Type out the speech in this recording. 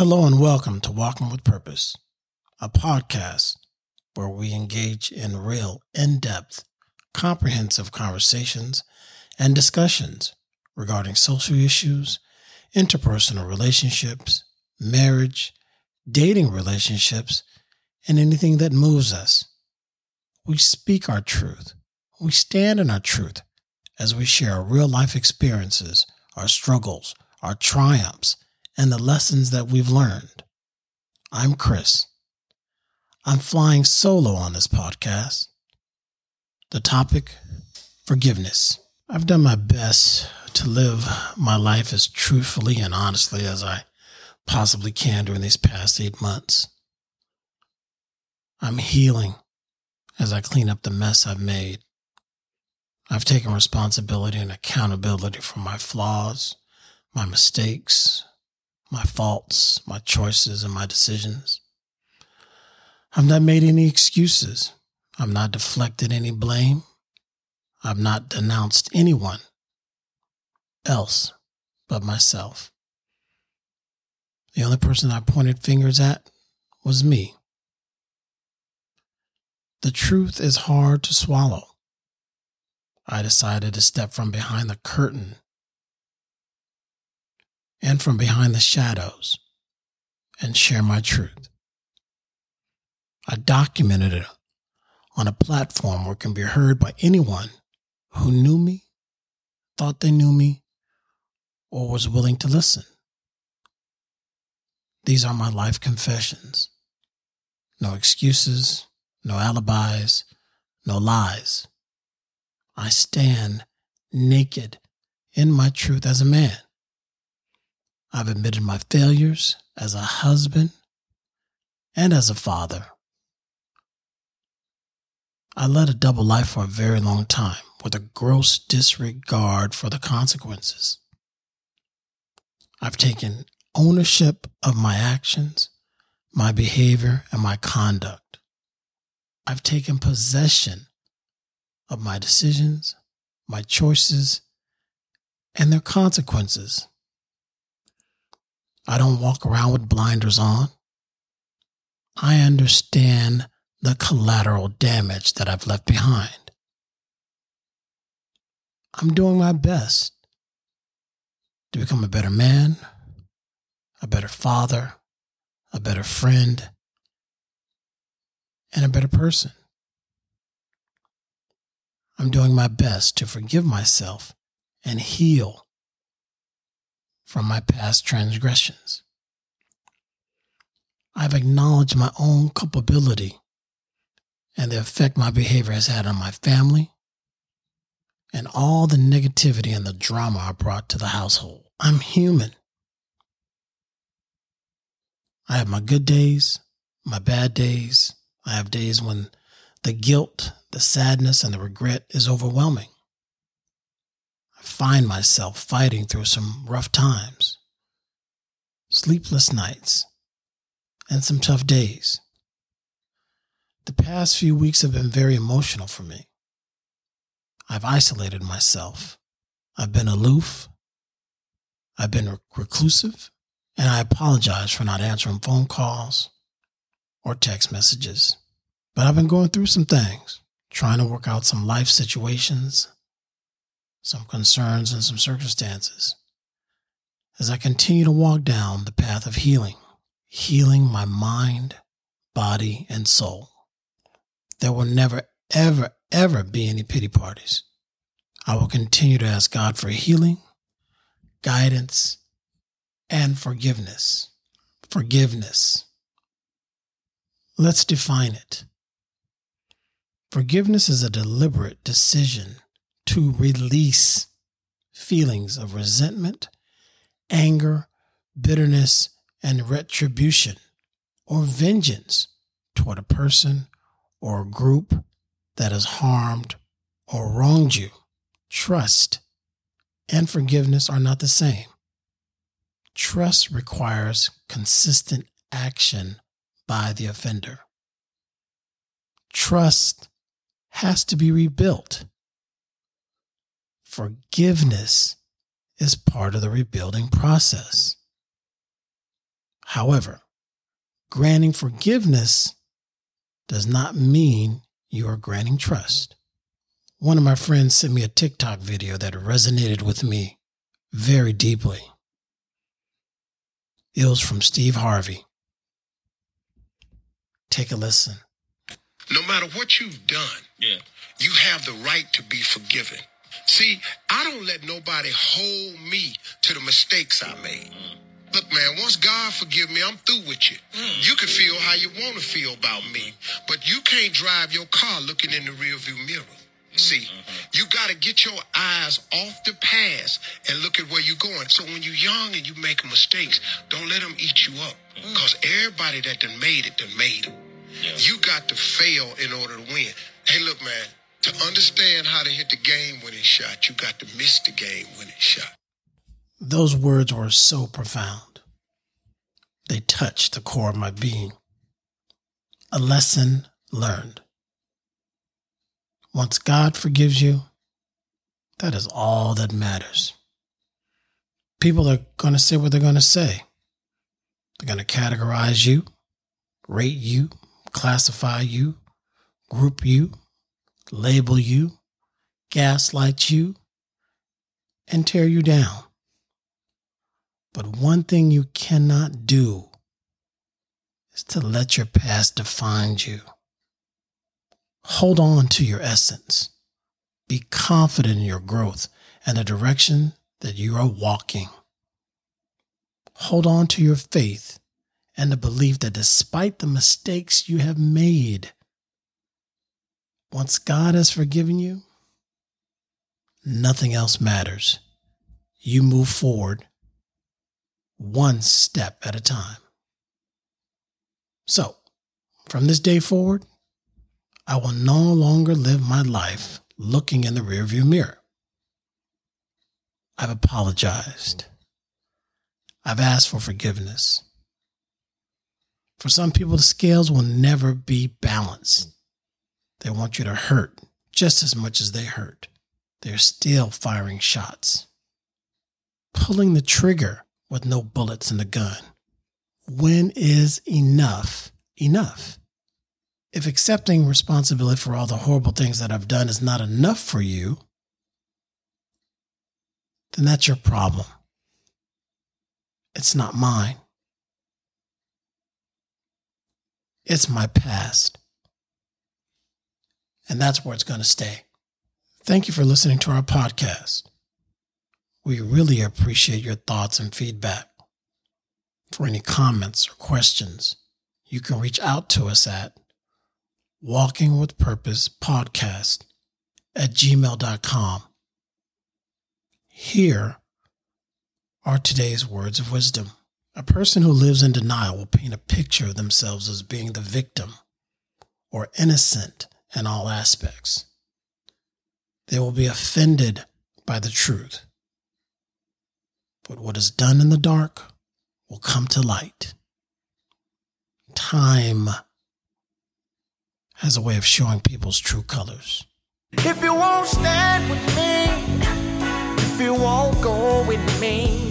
Hello and welcome to Walking with Purpose, a podcast where we engage in real, in depth, comprehensive conversations and discussions regarding social issues, interpersonal relationships, marriage, dating relationships, and anything that moves us. We speak our truth. We stand in our truth as we share our real life experiences, our struggles, our triumphs, and the lessons that we've learned. I'm Chris. I'm flying solo on this podcast. The topic forgiveness. I've done my best to live my life as truthfully and honestly as I possibly can during these past eight months. I'm healing as I clean up the mess I've made. I've taken responsibility and accountability for my flaws, my mistakes, my faults, my choices, and my decisions. I've not made any excuses. I've not deflected any blame. I've not denounced anyone else but myself. The only person I pointed fingers at was me. The truth is hard to swallow. I decided to step from behind the curtain and from behind the shadows and share my truth. I documented it on a platform where it can be heard by anyone who knew me, thought they knew me, or was willing to listen. These are my life confessions. No excuses, no alibis, no lies. I stand naked in my truth as a man. I've admitted my failures as a husband and as a father. I led a double life for a very long time with a gross disregard for the consequences. I've taken ownership of my actions, my behavior, and my conduct. I've taken possession of my decisions, my choices, and their consequences. I don't walk around with blinders on. I understand the collateral damage that I've left behind. I'm doing my best to become a better man, a better father, a better friend, and a better person. I'm doing my best to forgive myself and heal from my past transgressions. I've acknowledged my own culpability and the effect my behavior has had on my family and all the negativity and the drama I brought to the household. I'm human. I have my good days, my bad days. I have days when the guilt, the sadness, and the regret is overwhelming. I find myself fighting through some rough times, sleepless nights, and some tough days. The past few weeks have been very emotional for me. I've isolated myself. I've been aloof. I've been reclusive. And I apologize for not answering phone calls or text messages. But I've been going through some things, trying to work out some life situations, some concerns, and some circumstances. As I continue to walk down the path of healing, healing my mind, body, and soul, there will never, ever, ever be any pity parties. I will continue to ask God for healing, guidance, and forgiveness. Forgiveness. Let's define it. Forgiveness is a deliberate decision to release feelings of resentment, anger, bitterness, and retribution or vengeance toward a person or a group that has harmed or wronged you. Trust and forgiveness are not the same. Trust requires consistent action by the offender. Trust has to be rebuilt. Forgiveness is part of the rebuilding process. However, granting forgiveness does not mean you are granting trust. One of my friends sent me a TikTok video that resonated with me very deeply. It was from Steve Harvey. Take a listen. No matter what you've done, Yeah. you have the right to be forgiven. See, I don't let nobody hold me to the mistakes I made. Mm-hmm. Look, man, once God forgive me, I'm through with you. Mm. You can feel how you want to feel about me, but you can't drive your car looking in the rearview mirror. Mm-hmm. See, you got to get your eyes off the past and look at where you're going. So when you're young and you make mistakes, don't let them eat you up. Mm. Because everybody that done made it, done made it. You got to fail in order to win. Hey, look, man, to understand how to hit the game winning shot, you got to miss the game winning shot. Those words were so profound. They touched the core of my being. A lesson learned. Once God forgives you, that is all that matters. People are going to say what they're going to say. They're going to categorize you, rate you, classify you, group you, label you, gaslight you, and tear you down. But one thing you cannot do is to let your past define you. Hold on to your essence. Be confident in your growth and the direction that you are walking. Hold on to your faith and the belief that despite the mistakes you have made, once God has forgiven you, nothing else matters. You move forward one step at a time. So, from this day forward, I will no longer live my life looking in the rearview mirror. I've apologized. I've asked for forgiveness. For some people, the scales will never be balanced. They want you to hurt just as much as they hurt. They're still firing shots, pulling the trigger with no bullets in the gun. When is enough enough? If accepting responsibility for all the horrible things that I've done is not enough for you, then that's your problem. It's not mine. It's my past. And that's where it's going to stay. Thank you for listening to our podcast. We really appreciate your thoughts and feedback. For any comments or questions, you can reach out to us at walking with purpose podcast at gmail.com. Here are today's words of wisdom. A person who lives in denial will paint a picture of themselves as being the victim or innocent in all aspects. They will be offended by the truth. But what is done in the dark will come to light. Time has a way of showing people's true colors. If you won't stand with me, if you won't go with me,